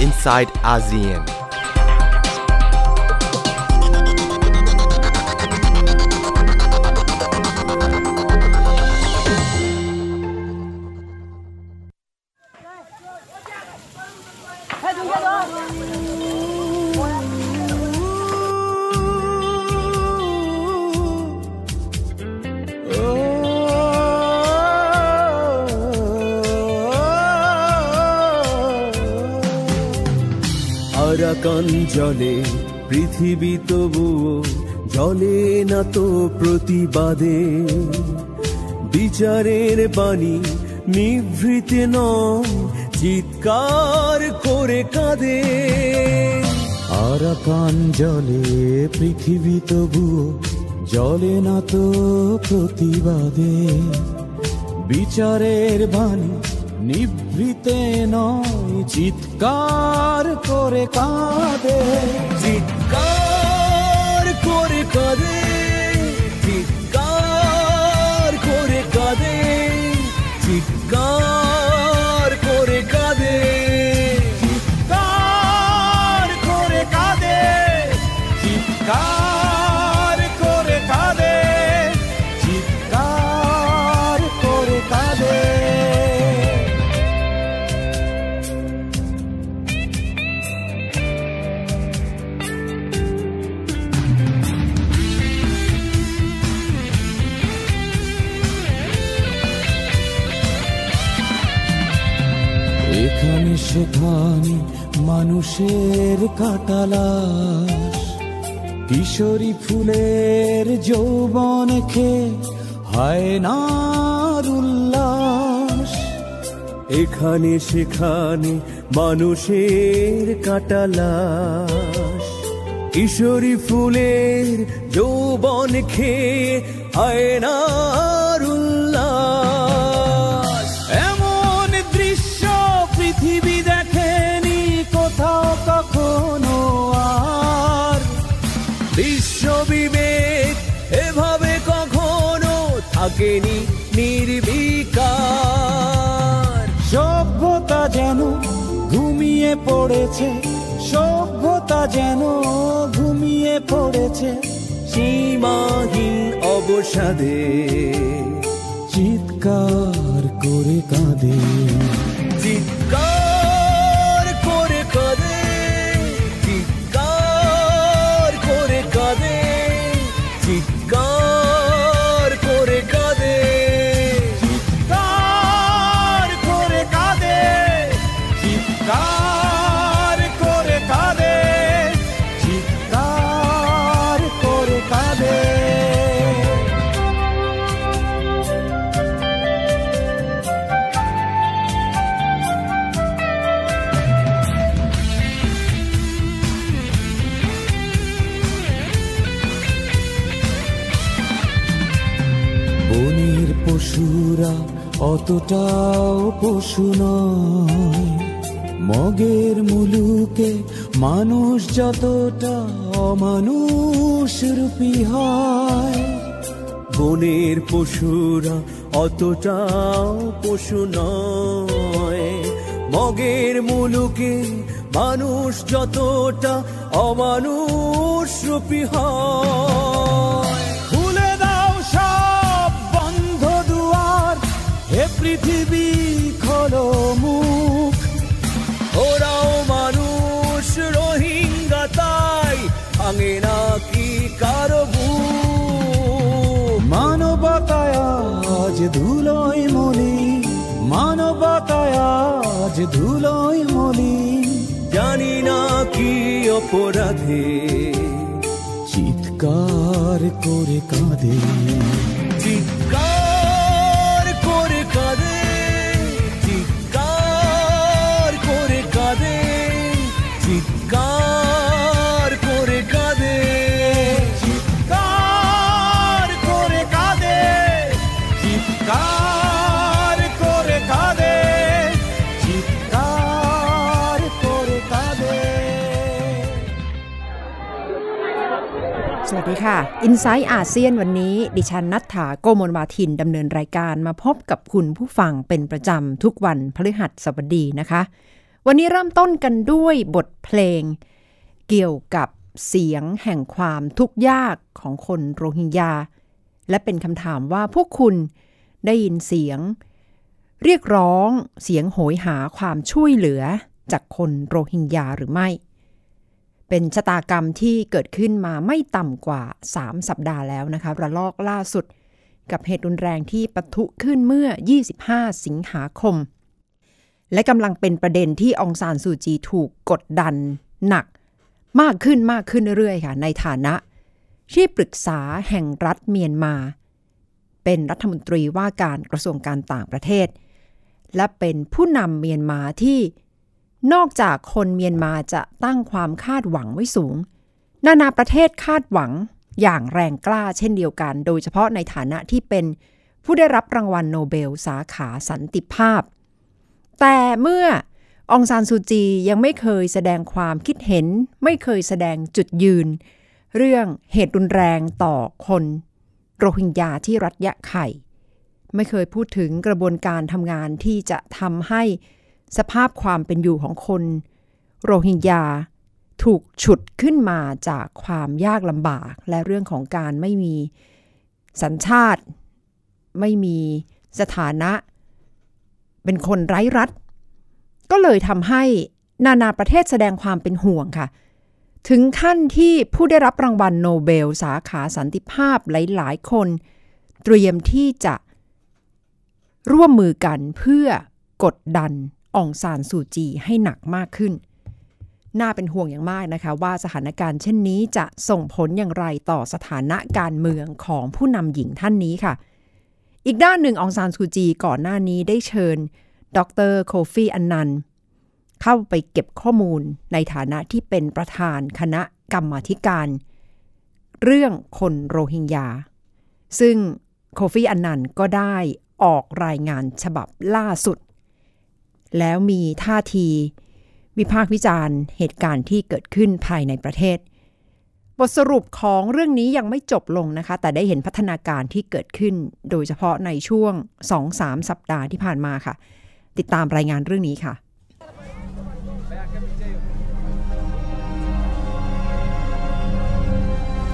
inside ASEAN. জলে, পৃথিবী তবুও জলে না তো প্রতিবাদে। বিচারের বাণী নিভৃতে নয়, চিৎকার করে কাঁদে। আরাকান জলে, পৃথিবী তবুও জলে না তো প্রতিবাদে। বিচারের বাণী নিভৃতে নয় চিৎকার করে কাঁদে চিৎকার করে কাঁদে। সেখানে মানুষের কাটালাস। কিশোরী ফুলের যৌবন খে হয় না উল্লাস। এখানে সেখানে মানুষের কাটালাস। কিশোরী ফুলের যৌবন খেয়ে আয়নার উল্লাস পড়েছে সভ্যতা যেন ঘুমিয়ে পড়েছে। সীমাহীন অবসাদে চিৎকার করে কাঁদে। অতটাও পশু নয়। মগের মুলুকে মানুষ যতটা অমানুষ রূপী হয়, বনের পশুরা অতটাও পশু নয়। মগের মুলুকে মানুষ যতটা অমানুষ রূপী হয়। পৃথিবী খোলো মুখ। ওরাও মানুষ রোহিঙ্গা, তাই ভাঙে নাকি কারও বুক? মানবতায় আজ ধুলোয় মলি, মানবতায় আজ ধুলোয় মলি। জানি না কি অপরাধে, চিৎকার করে কাঁদে। ดีค่ะ i n s i ซต์อาเซียนวันนี้ ดิฉันนัฐถาโกโมลวาทินดำเนินรายการมาพบกับคุณผู้ฟังเป็นประจำทุกวันพฤหัสบดีนะคะ วันนี้เริ่มต้นกันด้วยบทเพลง เกี่ยวกับเสียงแห่งความทุกข์ยากของคนโรฮิงญา และเป็นคำถามว่าพวกคุณได้ยินเสียง เรียกร้องเสียงโหยหาความช่วยเหลือจากคนโรฮิงญาหรือไม่ เป็นชะตากรรมที่เกิดขึ้นมาไม่ต่ำกว่า 3 สัปดาห์แล้วนะคะระลอกล่าสุด กับเหตุรุนแรงที่ปะทุขึ้นเมื่อ 25 สิงหาคม และกำลังเป็นประเด็นที่องซานซูจีถูกกดดันหนัก มากขึ้นมากขึ้นเรื่อยๆค่ะ ในฐานะที่ปรึกษาแห่งรัฐเมียนมา เป็นรัฐมนตรีว่าการกระทรวงการต่างประเทศ และเป็นผู้นำเมียนมาที่ นอกจากคนเมียนมาจะตั้งความคาดหวังไว้สูง นานาประเทศคาดหวังอย่างแรงกล้าเช่นเดียวกัน โดยเฉพาะในฐานะที่เป็นผู้ได้รับรางวัลโนเบลสาขาสันติภาพ แต่เมื่อองซานซูจียังไม่เคยแสดงความคิดเห็น ไม่เคยแสดงจุดยืน เรื่องเหตุรุนแรงต่อคนโรฮิงญาที่รัฐยะไข่ ไม่เคยพูดถึงกระบวนการทำงานที่จะทำให้ สภาพความเป็นอยู่ของคน โรฮิงญาถูกฉุดขึ้นมาจากความยากลำบากและเรื่องของการไม่มีสัญชาติ ไม่มีสถานะ เป็นคนไร้รัฐ ก็เลยทำให้นานาประเทศแสดงความเป็นห่วงค่ะ ถึงขั้นที่ผู้ได้รับรางวัลโนเบลสาขาสันติภาพหลายๆ คน เตรียมที่จะร่วมมือกันเพื่อกดดัน องซานซูจีให้หนักมากขึ้น น่าเป็นห่วงอย่างมากนะคะว่าสถานการณ์เช่นนี้จะส่งผลอย่างไรต่อสถานะการเมืองของผู้นำหญิงท่านนี้ค่ะ อีกด้านหนึ่งองซานซูจีก่อนหน้านี้ได้เชิญ ดรโคฟีอันนันเข้าไปเก็บข้อมูลในฐานะที่เป็นประธานคณะกรรมาธิการ เรื่องคนโรฮิงญา ซึ่งโคฟีอันนันก็ได้ออกรายงานฉบับล่าสุด แล้วมีท่าที วิพากษ์วิจารณ์ เหตุการณ์ที่เกิดขึ้นภายในประเทศ บทสรุปของเรื่องนี้ยังไม่จบลงนะคะ แต่ได้เห็นพัฒนาการที่เกิดขึ้น โดยเฉพาะในช่วง 2-3 สัปดาห์ที่ผ่านมาค่ะ ติดตามรายงานเรื่องนี้ค่ะ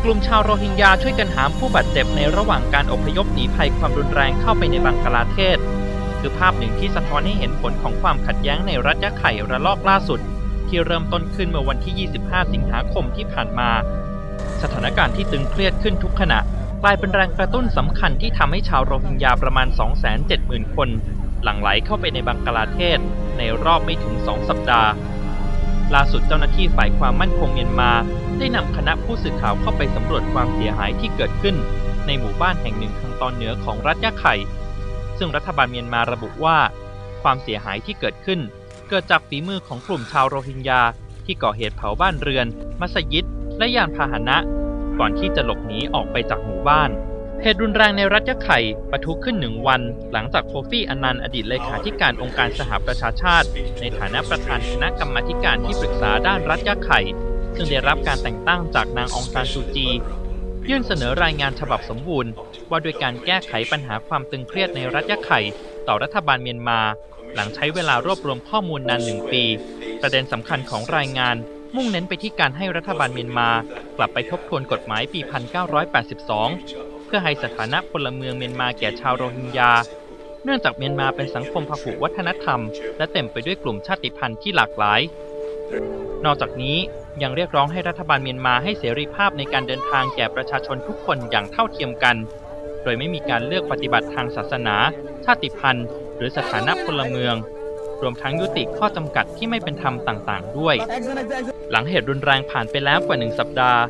กลุ่มชาวโรฮิงญาช่วยกันหามผู้บาดเจ็บในระหว่างการอพยพหนีภัยความรุนแรงเข้าไปในบังกลาเทศ คือภาพหนึ่งที่สะท้อนให้เห็นผลของความขัดแย้งในรัฐยะไข่ระลอกล่าสุด ที่เริ่มต้นขึ้นเมื่อวันที่ 25 สิงหาคมที่ผ่านมา สถานการณ์ที่ตึงเครียดขึ้นทุกขณะ กลายเป็นแรงกระตุ้นสำคัญที่ทำให้ชาวโรฮิงญาประมาณ 270,000 คน หลั่งไหลเข้าไปในบังกลาเทศ ในรอบไม่ถึง 2 สัปดาห์ล่าสุดเจ้าหน้าที่ฝ่ายความมั่นคงเมียนมา ได้นำคณะผู้สื่อข่าวเข้าไปสำรวจความเสียหายที่เกิดขึ้น ในหมู่บ้านแห่งหนึ่งทางตอนเหนือของรัฐยะไข่ ซึ่งรัฐบาลเมียนมาระบุว่า ความเสียหายที่เกิดขึ้น เกิดจากฝีมือของกลุ่มชาวโรฮิงญาที่ก่อเหตุเผาบ้านเรือน มัสยิด และยานพาหนะ ก่อนที่จะหลบหนีออกไปจากหมู่บ้านเหตุรุนแรงในรัฐยะไข่ปะทุขึ้นหนึ่งวัน หลังจากโคฟี่อนันต์อดีตเลขาธิการองค์การสหประชาชาติ ในฐานะประธานคณะกรรมาธิการที่ปรึกษาด้านรัฐยะไข่ ซึ่งได้รับการแต่งตั้งจากนางองซานซูจี ยื่นเสนอรายงานฉบับสมบูรณ์ ว่าด้วยการแก้ไขปัญหาความตึงเครียดในรัฐยะไข่ ต่อรัฐบาลเมียนมา หลังใช้เวลารวบรวมข้อมูลนานหนึ่งปี ประเด็นสำคัญของรายงาน มุ่งเน้นไปที่การให้รัฐบาลเมียนมา กลับไปทบทวนกฎหมายปี 1982 เพื่อให้สถานะพลเมืองเมียนมาแก่ชาวโรฮิงญาเนื่องจากเมียนมาเป็นสังคมพหุวัฒนธรรม และเต็มไปด้วยกลุ่มชาติพันธุ์ที่หลากหลาย นอกจากนี้ ยังเรียกร้องให้รัฐบาลเมียนมาให้เสรีภาพในการเดินทางแก่ประชาชนทุกคนอย่างเท่าเทียมกัน โดยไม่มีการเลือกปฏิบัติทางศาสนา ชาติพันธุ์ หรือสถานะพลเมือง รวมทั้งยุติข้อจำกัดที่ไม่เป็นธรรมต่างๆ ด้วย หลังเหตุรุนแรงผ่านไปแล้วกว่าหนึ่งสัปดาห์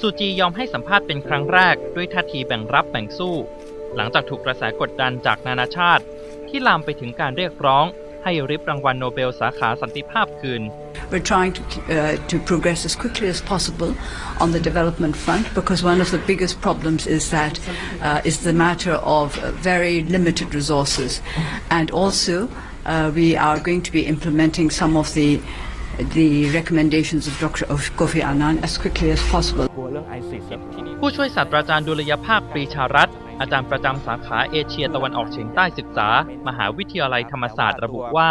ซูจียอมให้สัมภาษณ์เป็นครั้งแรกด้วยท่าทีแบ่งรับแบ่งสู้ หลังจากถูกกระแสกดดันจากนานาชาติ ที่ลามไปถึงการเรียกร้อง ให้ริบรางวัลโนเบลสาขาสันติภาพคืน We're trying to, uh, to progress as quickly as possible on the development front because one of the biggest problems is that uh, is the matter of uh, very limited resources, and also uh, we are going to be implementing some of the the recommendations of Dr. of Kofi Annan as quickly as possible. ผู้ช่วยศาสตราจารย์ดุลยภาคปรีชารัตน์ อาจารย์ประจำสาขาเอเชียตะวันออกเฉียงใต้ศึกษา มหาวิทยาลัยธรรมศาสตร์ระบุว่า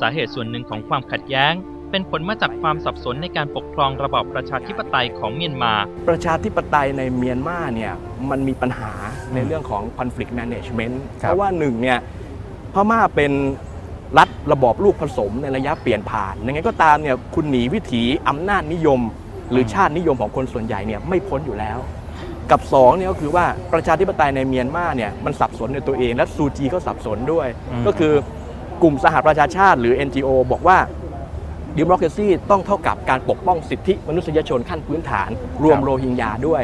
สาเหตุส่วนหนึ่งของความขัดแย้ง เป็นผลมาจากความสับสนในการปกครองระบอบประชาธิปไตยของเมียนมา ประชาธิปไตยในเมียนมาเนี่ยมันมีปัญหาในเรื่องของ conflict management ครับเพราะว่าหนึ่งเนี่ยพม่าเป็นรัฐระบอบลูกผสมในระยะเปลี่ยนผ่านยังไงก็ตามเนี่ยคุณหนีวิถีอำนาจนิยม หรือชาตินิยมของคนส่วนใหญ่เนี่ยไม่พ้นอยู่แล้ว กับสองเนี่ยก็คือว่าประชาธิปไตยในเมียนมาเนี่ยมันสับสนในตัวเอง และซูจีก็สับสนด้วยอืมก็คือกลุ่มสหประชาชาติหรือ NGO บอกว่าดิม o คร a ซีต้องเท่ากับการปกป้องสิทธิมนุษยชนขั้นพื้นฐาน รวมโรฮิงญาด้วย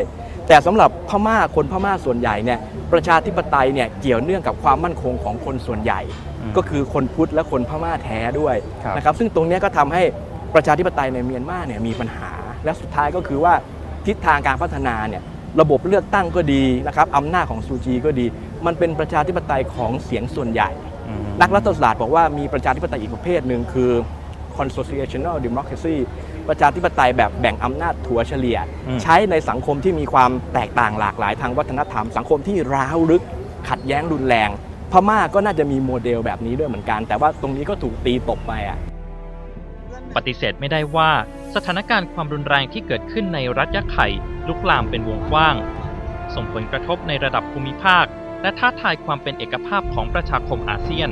แต่สำหรับพม่าคนพม่าส่วนใหญ่เนี่ยประชาธิปไตยเนี่ยเกี่ยวเนื่องกับความมั่นคงของคนส่วนใหญ่ ก็คือคนพุทธและคนพม่าแท้ด้วยครับนะครับซึ่งตรงเนี้ยก็ทำให้ประชาธิปไตยในเมียนมาเนี่ยมีปัญหา และสุดท้ายก็คือว่าทิศทางการพัฒนาเนี่ย ระบบเลือกตั้งก็ดีนะครับอำนาจของซูจีก็ดี มันเป็นประชาธิปไตยของเสียงส่วนใหญ่อืมนักรัฐศาสตร์บอกว่ามีประชาธิปไตยอีกประเภทหนึ่งคือ consociational democracy ประชาธิปไตยแบบแบ่งอำนาจถัวเฉลี่ยอืมใช้ในสังคมที่มีความแตกต่างหลากหลายทางวัฒนธรรม สังคมที่ร้าวลึก ขัดแย้งรุนแรง พม่าก็น่าจะมีโมเดลแบบนี้ด้วยเหมือนกัน แต่ว่าตรงนี้ก็ถูกตีตกไปอะ ปฏิเสธไม่ได้ว่าสถานการณ์ความรุนแรงที่เกิดขึ้นในรัฐยะไข่ลุกลามเป็นวงกว้าง ส่งผลกระทบในระดับภูมิภาค และท้าทายความเป็นเอกภาพของประชาคมอาเซียน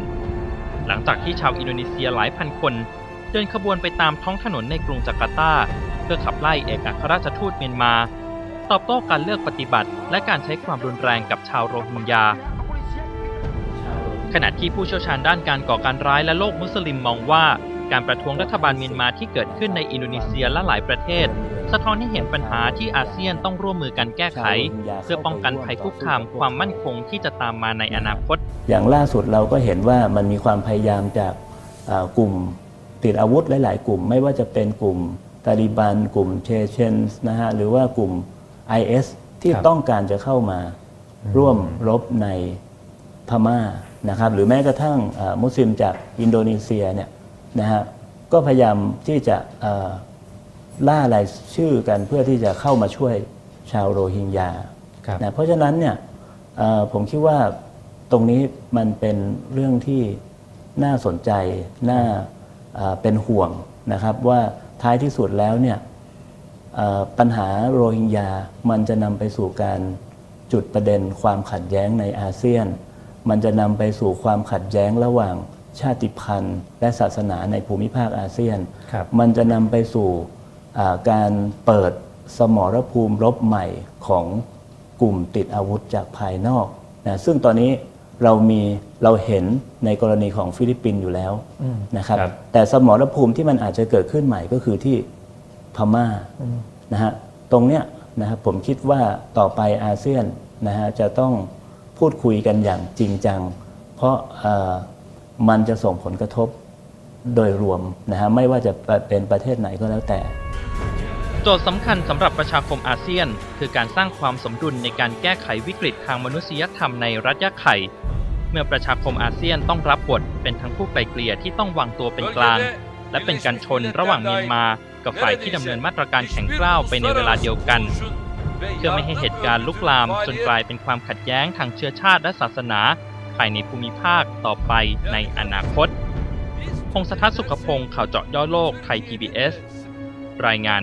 หลังจากที่ชาวอินโดนีเซียหลายพันคน เดินขบวนไปตามท้องถนนในกรุงจาการ์ตา เพื่อขับไล่เอกอัครราชทูตเมียนมา ตอบโต้การเลือกปฏิบัติ และการใช้ความรุนแรงกับชาวโรฮิงญาขณะที่ผู้เชี่ยวชาญด้านการก่อการร้ายและโลกมุสลิมมองว่า การประท้วงรัฐบาลเมียนมาที่เกิดขึ้นในอินโดนีเซียและหลายประเทศ สะท้อนให้เห็นปัญหาที่อาเซียนต้องร่วมมือกันแก้ไข เพื่อป้องกันภัยคุกคามความมั่นคงที่จะตามมาในอนาคต อย่างล่าสุดเราก็เห็นว่ามันมีความพยายามจากกลุ่มติดอาวุธหลาย ๆ กลุ่ม ไม่ว่าจะเป็นกลุ่มตาลิบัน กลุ่มเชเชนส์นะฮะหรือว่ากลุ่ม IS ที่ต้องการจะเข้ามาร่วมรบในพม่านะครับหรือแม้กระทั่งมุสลิมจากอินโดนีเซียเนี่ย นะฮะก็พยายามที่จะอ่าล่ารายชื่อกันเพื่อที่จะเข้ามาช่วยชาวโรฮิงญาครับนะเพราะฉะนั้นเนี่ยเอ่อผมคิดว่าตรงนี้มันเป็นเรื่องที่น่าสนใจ น่าเอ่อเป็นห่วงนะครับว่าท้ายที่สุดแล้วเนี่ยเอ่อปัญหาโรฮิงญา มันจะนำไปสู่การจุดประเด็นความขัดแย้งในอาเซียน มันจะนำไปสู่ความขัดแย้งระหว่าง ชาติพันธุ์ และศาสนาในภูมิภาคอาเซียนครับมันจะนำไปสู่อ่าการเปิดสมรภูมิรบใหม่ของกลุ่มติดอาวุธจากภายนอกนะซึ่งตอนนี้เรามีเราเห็นในกรณีของฟิลิปปินส์อยู่แล้วนะครับครับแต่สมรภูมิที่มันอาจจะเกิดขึ้นใหม่ก็คือที่พม่านะฮะตรงเนี้ยนะครับผมคิดว่าต่อไปอาเซียนนะฮะจะต้องพูดคุยกันอย่างจริงจัง เพราะเอ่อ มันจะส่งผลกระทบโดยรวมนะฮะไม่ว่าจะเป็นประเทศไหนก็แล้วแต่ โจทย์สำคัญสำหรับประชาคมอาเซียน คือการสร้างความสมดุลในการแก้ไขวิกฤตทางมนุษยธรรมในรัฐยะไข่ เมื่อประชาคมอาเซียนต้องรับบทเป็นทั้งผู้ไกลเกลี่ยที่ต้องวางตัวเป็นกลาง และเป็นการชนระหว่างเมียนมากับฝ่ายที่ดำเนินมาตรการแข็งกร้าวไปในเวลาเดียวกัน เพื่อไม่ให้เหตุการณ์ลุกลามจนกลายเป็นความขัดแย้งทางเชื้อชาติและศาสนา ภายในภูมิภาคต่อไปในอนาคต พงศธรสุขพงศ์ข่าวเจาะย่อโลกไทย PBS รายงาน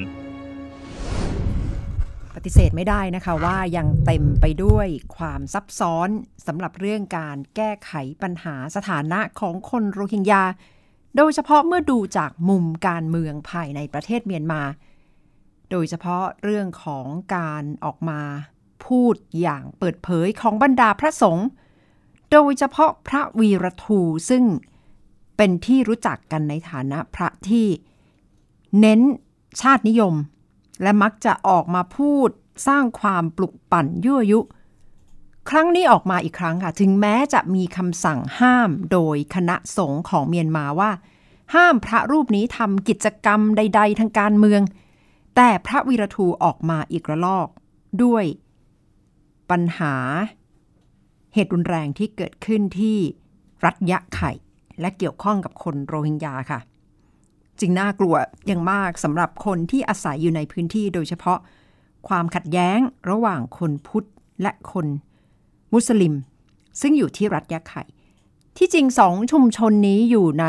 ปฏิเสธไม่ได้นะคะว่ายังเต็มไปด้วยความซับซ้อนสำหรับเรื่องการแก้ไขปัญหาสถานะของคนโรฮิงญา โดยเฉพาะเมื่อดูจากมุมการเมืองภายในประเทศเมียนมา โดยเฉพาะเรื่องของการออกมาพูดอย่างเปิดเผยของบรรดาพระสงฆ์ โดยเฉพาะพระวีรทูซึ่งเป็นที่รู้จักกันในฐานะพระที่เน้นชาตินิยม และมักจะออกมาพูดสร้างความปลุกปั่นยั่วยุ ครั้งนี้ออกมาอีกครั้งค่ะ ถึงแม้จะมีคำสั่งห้ามโดยคณะสงฆ์ของเมียนมาว่า ห้ามพระรูปนี้ทำกิจกรรมใด ๆ ทางการเมือง แต่พระวีรทูออกมาอีกระลอก ด้วยปัญหา เหตุรุนแรงที่เกิดขึ้นที่รัฐยะไข่ และเกี่ยวข้องกับคนโรฮิงญาค่ะ จึงน่ากลัวอย่างมากสำหรับคนที่อาศัยอยู่ในพื้นที่โดยเฉพาะ ความขัดแย้งระหว่างคนพุทธและคน มุสลิม ซึ่งอยู่ที่รัฐยะไข่ ที่จริงสองชุมชนนี้อยู่ใน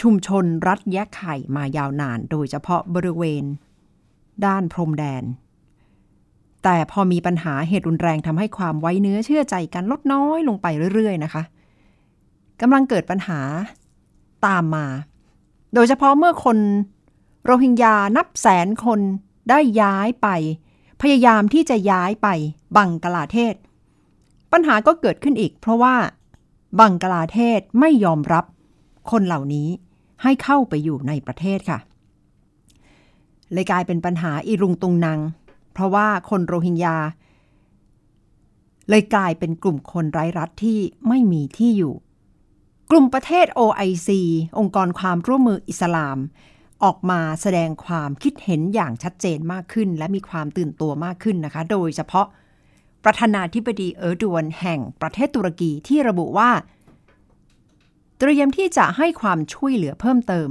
ชุมชนรัฐยะไข่มายาวนาน โดยเฉพาะบริเวณ ด้านพรมแดน แต่พอมีปัญหาเหตุรุนแรงทำให้ความไว้เนื้อเชื่อใจกันลดน้อยลงไปเรื่อย ๆ นะคะกำลังเกิดปัญหาตามมา โดยเฉพาะเมื่อคนโรฮิงญานับแสนคนได้ย้ายไป พยายามที่จะย้ายไปบังกลาเทศ ปัญหาก็เกิดขึ้นอีก เพราะว่าบังกลาเทศไม่ยอมรับคนเหล่านี้ให้เข้าไปอยู่ในประเทศค่ะ เลยกลายเป็นปัญหาอีรุงตุงนัง เพราะว่าคนโรฮิงญา เลยกลายเป็นกลุ่มคนไร้รัฐที่ไม่มีที่อยู่ กลุ่มประเทศ OIC องค์กรความร่วมมืออิสลาม ออกมาแสดงความคิดเห็นอย่างชัดเจนมากขึ้น และมีความตื่นตัวมากขึ้นนะคะ โดยเฉพาะประธานาธิบดีเออร์ดวนแห่งประเทศตุรกีที่ระบุว่า เตรียมที่จะให้ความช่วยเหลือเพิ่มเติม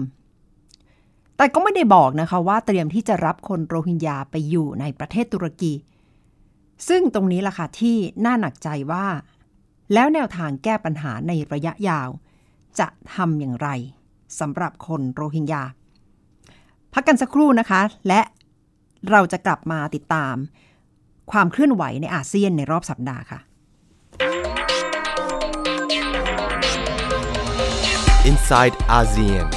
แต่ก็ไม่ได้บอกนะคะว่าเตรียมที่จะรับคนโรฮิงญาไปอยู่ในประเทศตุรกี ซึ่งตรงนี้ล่ะค่ะที่น่าหนักใจว่า แล้วแนวทางแก้ปัญหาในระยะยาว จะทำอย่างไรสำหรับคนโรฮิงญา พักกันสักครู่นะคะ และเราจะกลับมาติดตาม ความเคลื่อนไหวในอาเซียนในรอบสัปดาห์ค่ะ inside ASEAN.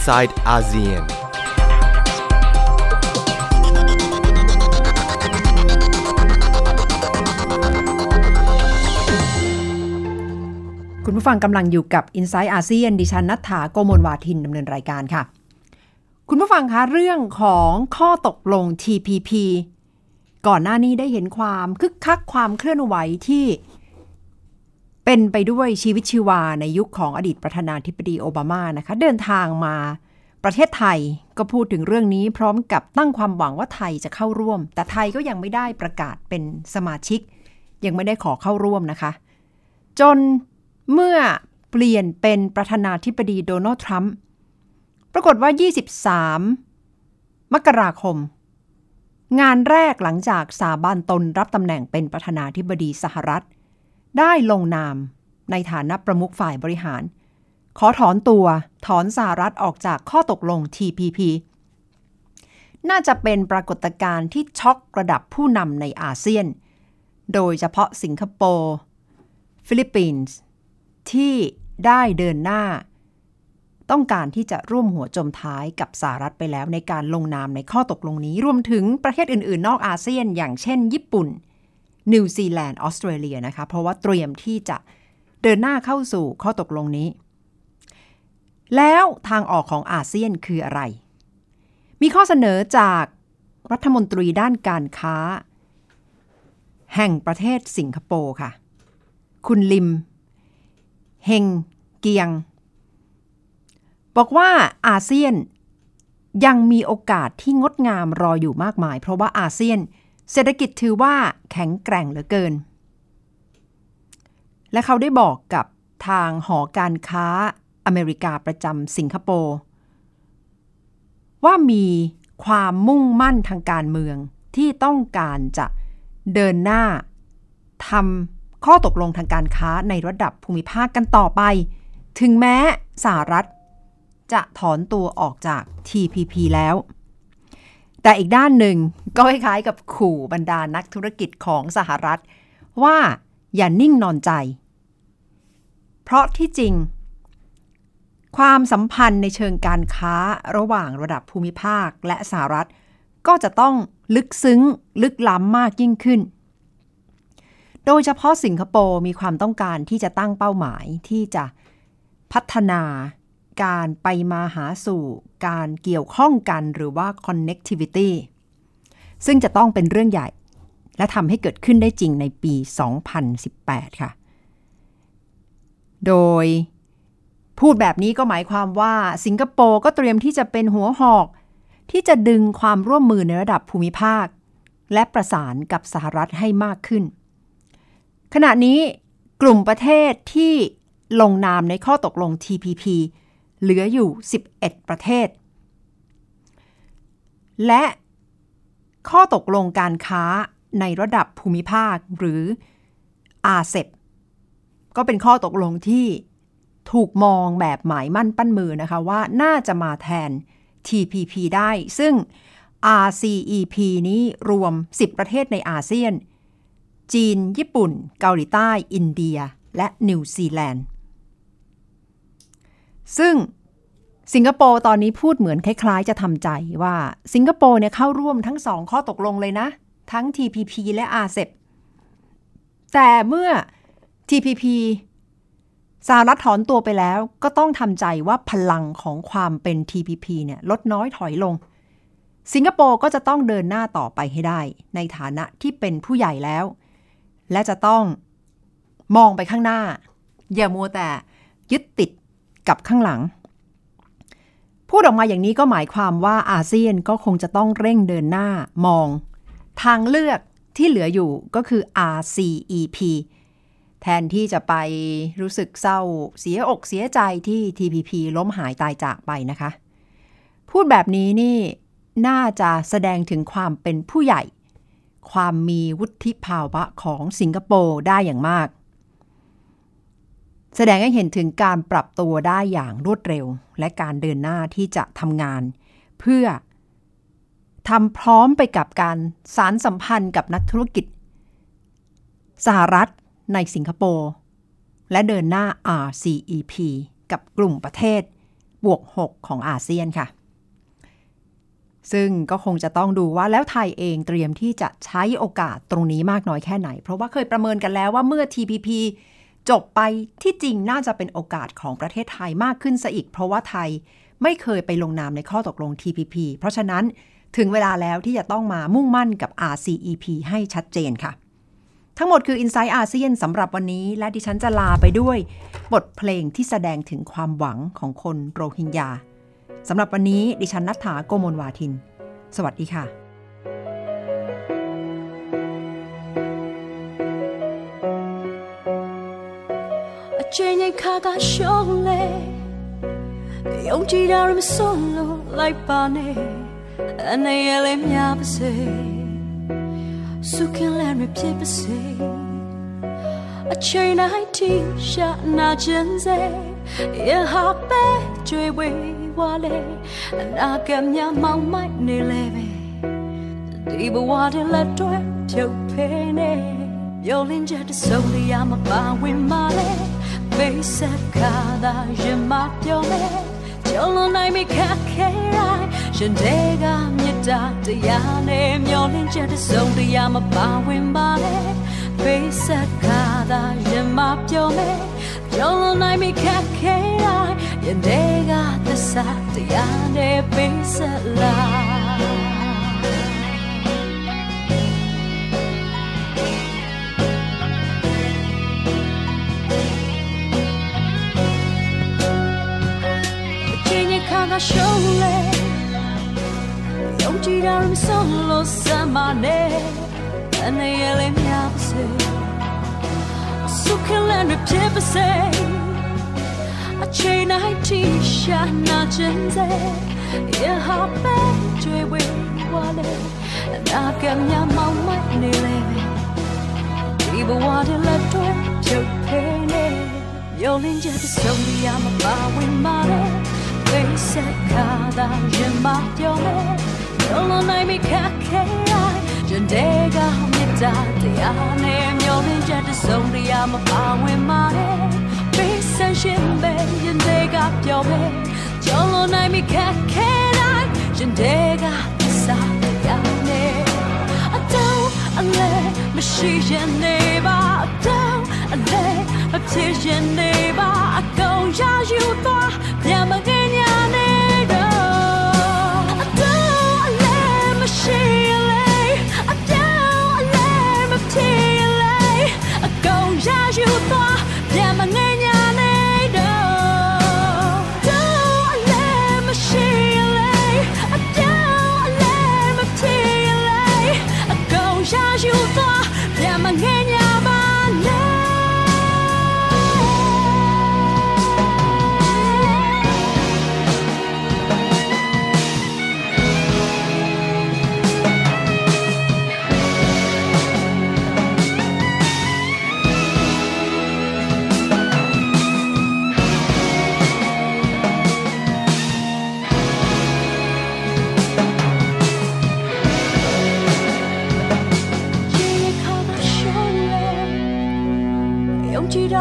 inside ASEAN. คุณผู้ฟังกำลังอยู่กับ i n s i ซต์อาเซียนดิฉันนัฐถาโกมลวาทินดำเนินรายการค่ะ คุณผู้ฟังคะเรื่องของข้อตกลง TPP ก่อนหน้านี้ได้เห็นความคึกคักความเคลื่อนไหวที่ เป็นไปด้วยชีวิตชีวาในยุคของอดีตประธานาธิบดีโอบามานะคะ เดินทางมาประเทศไทยก็พูดถึงเรื่องนี้พร้อมกับตั้งความหวังว่าไทยจะเข้าร่วม แต่ไทยก็ยังไม่ได้ประกาศเป็นสมาชิก ยังไม่ได้ขอเข้าร่วมนะคะ จนเมื่อเปลี่ยนเป็นประธานาธิบดีโดนัลด์ทรัมป์ปรากฏว่า 23 มกราคม งานแรกหลังจากสาบานตนรับตำแหน่งเป็นประธานาธิบดีสหรัฐ ได้ลงนามในฐานะประมุขฝ่ายบริหาร ขอถอนตัวถอนสหรัฐออกจากข้อตกลง TPP น่าจะเป็นปรากฏการณ์ที่ช็อกระดับผู้นำในอาเซียน โดยเฉพาะสิงคโปร์ ฟิลิปปินส์ ที่ได้เดินหน้า ต้องการที่จะร่วมหัวจมท้ายกับสหรัฐไปแล้วในการลงนามในข้อตกลงนี้ รวมถึงประเทศอื่น ๆ นอกอาเซียน อย่างเช่น ญี่ปุ่น นิวซีแลนด์ออสเตรเลียนะคะ เพราะว่าเตรียมที่จะเดินหน้าเข้าสู่ข้อตกลงนี้ แล้วทางออกของอาเซียนคืออะไร มีข้อเสนอจากรัฐมนตรีด้านการค้า แห่งประเทศสิงคโปร์ค่ะ คุณลิม เฮงเกียง บอกว่าอาเซียนยังมีโอกาสที่งดงามรออยู่มากมาย เพราะว่าอาเซียนเเศรษฐกิจถือว่าแข็งแกร่งเหลือเกิน และเขาได้บอกกับทางหอการค้าอเมริกาประจำสิงคโปร์ว่ามีความมุ่งมั่นทางการเมืองที่ต้องการจะเดินหน้าทำข้อตกลงทางการค้าในระดับภูมิภาคกันต่อไป ถึงแม้สหรัฐ จะถอนตัวออกจาก TPP แล้ว แต่อีกด้านหนึ่งก็คล้ายๆกับขู่บรรดานักธุรกิจของสหรัฐ ว่าอย่านิ่งนอนใจ เพราะที่จริง ความสัมพันธ์ในเชิงการค้าระหว่างระดับภูมิภาคและสหรัฐ ก็จะต้องลึกซึ้งลึกล้ำมากยิ่งขึ้น โดยเฉพาะสิงคโปร์มีความต้องการที่จะตั้งเป้าหมายที่จะพัฒนา การไปมาหาสู่การเกี่ยวข้องกันหรือว่า connectivity ซึ่งจะต้องเป็นเรื่องใหญ่ และทำให้เกิดขึ้นได้จริงในปี 2018 ค่ะ โดยพูดแบบนี้ก็หมายความว่าสิงคโปร์ก็เตรียมที่จะเป็นหัวหอก ที่จะดึงความร่วมมือในระดับภูมิภาค และประสานกับสหรัฐให้มากขึ้น ขณะนี้กลุ่มประเทศที่ลงนามในข้อตกลง TPP เหลืออยู่ 11 ประเทศ และข้อตกลงการค้าในระดับภูมิภาคหรือ RCEP ก็เป็นข้อตกลงที่ถูกมองแบบหมายมั่นปั้นมือนะคะว่าน่าจะมาแทน TPP ได้ ซึ่ง RCEP นี้รวม 10 ประเทศในอาเซียน จีน ญี่ปุ่น เกาหลีใต้ อินเดีย และนิวซีแลนด์ ซึ่งสิงคโปร์ตอนนี้พูดเหมือนคล้ายๆ จะทำใจว่าสิงคโปร์เนี่ยเข้าร่วมทั้งสองข้อตกลงเลยนะ ทั้ง TPP และ RCEP แต่เมื่อ TPP สหรัฐถอนตัวไปแล้วก็ต้องทำใจว่าพลังของความเป็น TPP เนี่ยลดน้อยถอยลง สิงคโปร์ก็จะต้องเดินหน้าต่อไปให้ได้ ในฐานะที่เป็นผู้ใหญ่แล้ว และจะต้องมองไปข้างหน้า อย่ามัวแต่ยึดติด กับข้างหลัง พูดออกมาอย่างนี้ก็หมายความว่าอาเซียนก็คงจะต้องเร่งเดินหน้ามอง ทางเลือกที่เหลืออยู่ก็คือ RCEP แทนที่จะไปรู้สึกเศร้าเสียอกเสียใจที่ TPP ล้มหายตายจากไปนะคะ พูดแบบนี้นี่น่าจะแสดงถึงความเป็นผู้ใหญ่ ความมีวุฒิภาวะของสิงคโปร์ได้อย่างมาก แสดงให้เห็นถึงการปรับตัวได้อย่างรวดเร็ว และการเดินหน้าที่จะทำงาน เพื่อทำพร้อมไปกับการสารสัมพันธ์กับนักธุรกิจ สหรัฐในสิงคโปร์และเดินหน้า RCEP กับกลุ่มประเทศบวก 6 ของอาเซียนค่ะ ซึ่งก็คงจะต้องดูว่าแล้วไทยเองเตรียมที่จะใช้โอกาสตรงนี้มากน้อยแค่ไหน เพราะว่าเคยประเมินกันแล้วว่าเมื่อ TPP จบไปที่จริงน่าจะเป็นโอกาสของประเทศไทยมากขึ้นซะอีก เพราะว่าไทยไม่เคยไปลงนามในข้อตกลง TPP เพราะฉะนั้นถึงเวลาแล้วที่จะต้องมามุ่งมั่นกับ RCEP ให้ชัดเจนค่ะ ทั้งหมดคือ i n s i ซต์อาเซียนสำหรับวันนี้ และดิฉันจะลาไปด้วย บทเพลงที่แสดงถึงความหวังของคนโรฮิงญาสำหรับวันนี้ดิฉันนัฐถาโกโมลวาทิน สวัสดีค่ะ ချိန်ကြီးခါကရှုံးလေယုံကြည်တာမဆုံးလို့လိုက်ပါနဲ့အနေရလေးများပါစေစုခင်လည်းမဖြစ်ပါစေအချိန်တိုင်းထိရှာနာခြင်းစေရဟာပဲကြွေဝေးဝါလေအနာကမြမောင်မိုက်နေလေပဲဒီဘဝတည်းလက်တွဲဖြုတ်ဖေးနေပြောလင်းချက်တစုံတရာမပါဝင်ပါလေ ပိတ်ဆက်ခါသာရင်မပြောမဲကျော်လွန်နိုင်မိခက်ခဲတိုင်းရှင်တဲ့ကမြတ်တာတရားနဲ့မျောလင်းချက်တစုံတရာမပါဝင်ပါလေပိတ်ဆက်ခါသာရင်မပြောမဲကျော်လွန်နိုင်မိခက်ခဲတိုင်းရင်တဲ့ကသစ္စာတရားနဲ့ပိတ်ဆက်လာ ခါကရှုံးလေယုံကြည်တာမဆုံးလို့စမ်းမနဲ့အနေရလေးများပါစေစုခလန်ဖြစ်ပါစေအချိန်တိုင်းတီရှာနာခြင်းစေရဟာပဲကြွေဝေးဝါလေနာကမြမောင်မိုက်နေလေဒီဘဝတည်းလက်တွဲဖြုတ်ဖေးနေမျိုးလင်းချက်စုံရမပါဝင်ပါနဲ့ပိတ်ဆ 黑色卡达人马雕磨，有了奈米卡克爱，真得个没打的呀呢，苗人家的送的呀么把为马嘞，黑色鲜白人得个表白，有了奈米卡克爱，真得个傻的呀呢，啊都啊嘞，没时间呢吧，啊都啊嘞，没时间呢。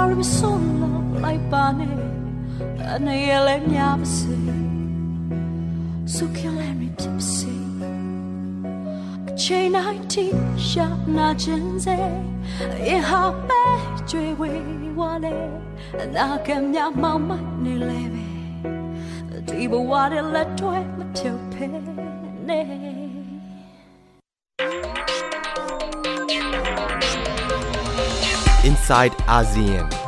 Yarım sonla lay bane Ana yelem yabse Sukyalem tipsi Chain ninety sharp nudges Ye ha be jwe we wale Na kem ya mama ne leve. Tuy bo wale la twe ma pyo pe ne Inside ASEAN